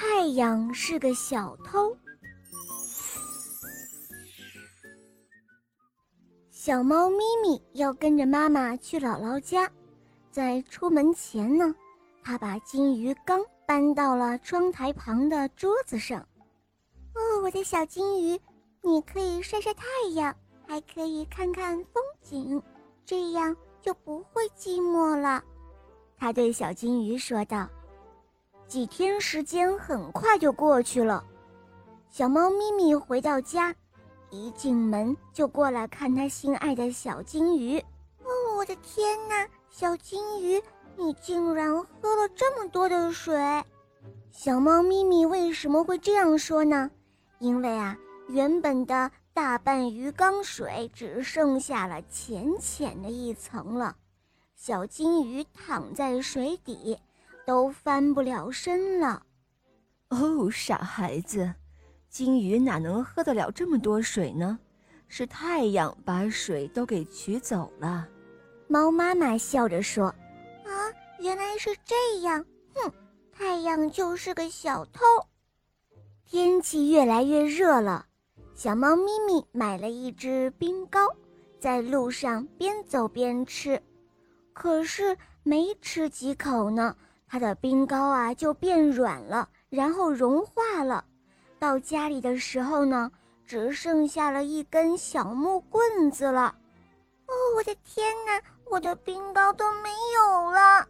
太阳是个小偷。小猫咪咪要跟着妈妈去姥姥家，在出门前呢，它把金鱼缸搬到了窗台旁的桌子上。哦，我的小金鱼，你可以晒晒太阳，还可以看看风景，这样就不会寂寞了。他对小金鱼说道。几天时间很快就过去了，小猫咪咪回到家，一进门就过来看它心爱的小金鱼。哦，我的天哪，小金鱼，你竟然喝了这么多的水！小猫咪咪为什么会这样说呢？因为啊，原本的大半鱼缸水只剩下了浅浅的一层了，小金鱼躺在水底。都翻不了身了，哦，傻孩子，金鱼哪能喝得了这么多水呢？是太阳把水都给取走了。猫妈妈笑着说：“啊，原来是这样！哼，太阳就是个小偷。”天气越来越热了，小猫咪咪买了一只冰糕，在路上边走边吃，可是没吃几口呢。它的冰糕啊就变软了，然后融化了。到家里的时候呢，只剩下了一根小木棍子了。哦，我的天哪，我的冰糕都没有了。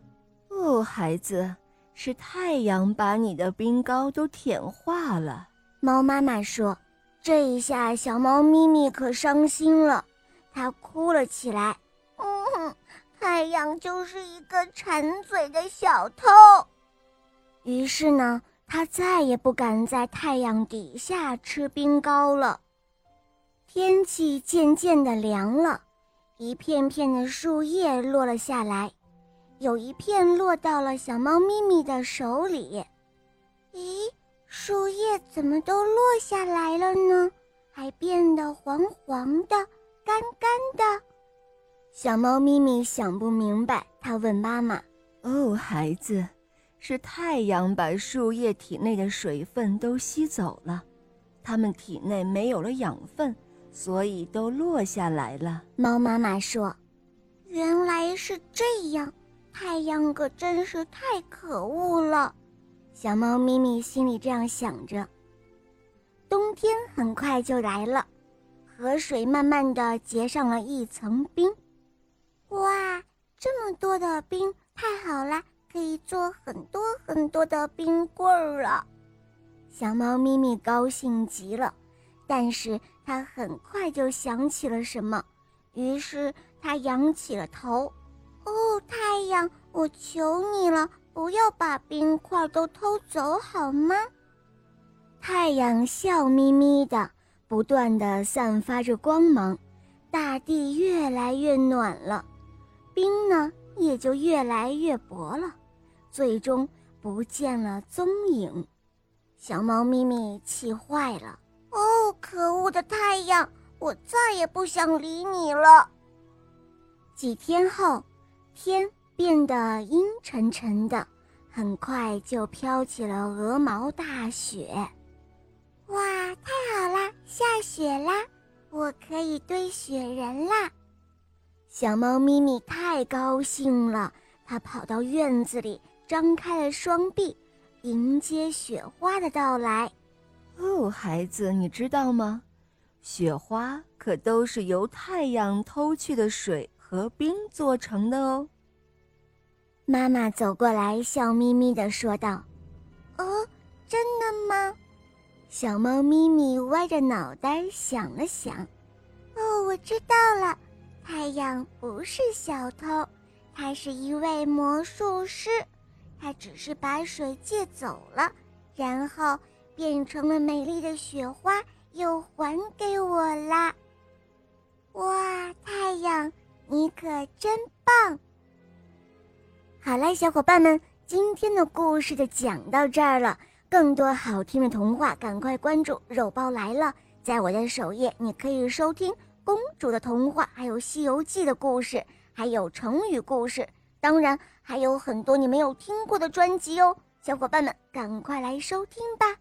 哦，孩子，是太阳把你的冰糕都舔化了。猫妈妈说：“这一下，小猫咪咪可伤心了，它哭了起来。”太阳就是一个馋嘴的小偷，于是呢，他再也不敢在太阳底下吃冰糕了。天气渐渐的凉了，一片片的树叶落了下来，有一片落到了小猫咪咪的手里。咦，树叶怎么都落下来了呢？还变得黄黄的、干干的。小猫咪咪想不明白，它问妈妈：“哦，孩子，是太阳把树叶体内的水分都吸走了，它们体内没有了养分，所以都落下来了。”猫妈妈说：“原来是这样，太阳可真是太可恶了。”小猫咪咪心里这样想着。冬天很快就来了，河水慢慢的结上了一层冰。哇，这么多的冰，太好了，可以做很多很多的冰棍儿了。小猫咪咪高兴极了，但是它很快就想起了什么，于是它仰起了头。哦，太阳，我求你了，不要把冰块都偷走好吗？太阳笑眯眯的，不断的散发着光芒，大地越来越暖了。冰呢也就越来越薄了，最终不见了踪影。小猫咪咪气坏了，哦，可恶的太阳，我再也不想理你了。几天后，天变得阴沉沉的，很快就飘起了鹅毛大雪。哇，太好啦，下雪啦，我可以堆雪人啦！小猫咪咪太高兴了，他跑到院子里，张开了双臂，迎接雪花的到来。哦，孩子，你知道吗？雪花可都是由太阳偷去的水和冰做成的哦。妈妈走过来，笑眯眯地说道：“哦，真的吗？”小猫咪咪歪着脑袋想了想：“哦，我知道了。”太阳不是小偷，他是一位魔术师，他只是把水借走了，然后变成了美丽的雪花，又还给我啦。哇，太阳，你可真棒！好了，小伙伴们，今天的故事就讲到这儿了。更多好听的童话，赶快关注“肉包来了”，在我的首页你可以收听。公主的童话，还有《西游记》的故事，还有成语故事，当然还有很多你没有听过的专辑哦，小伙伴们赶快来收听吧。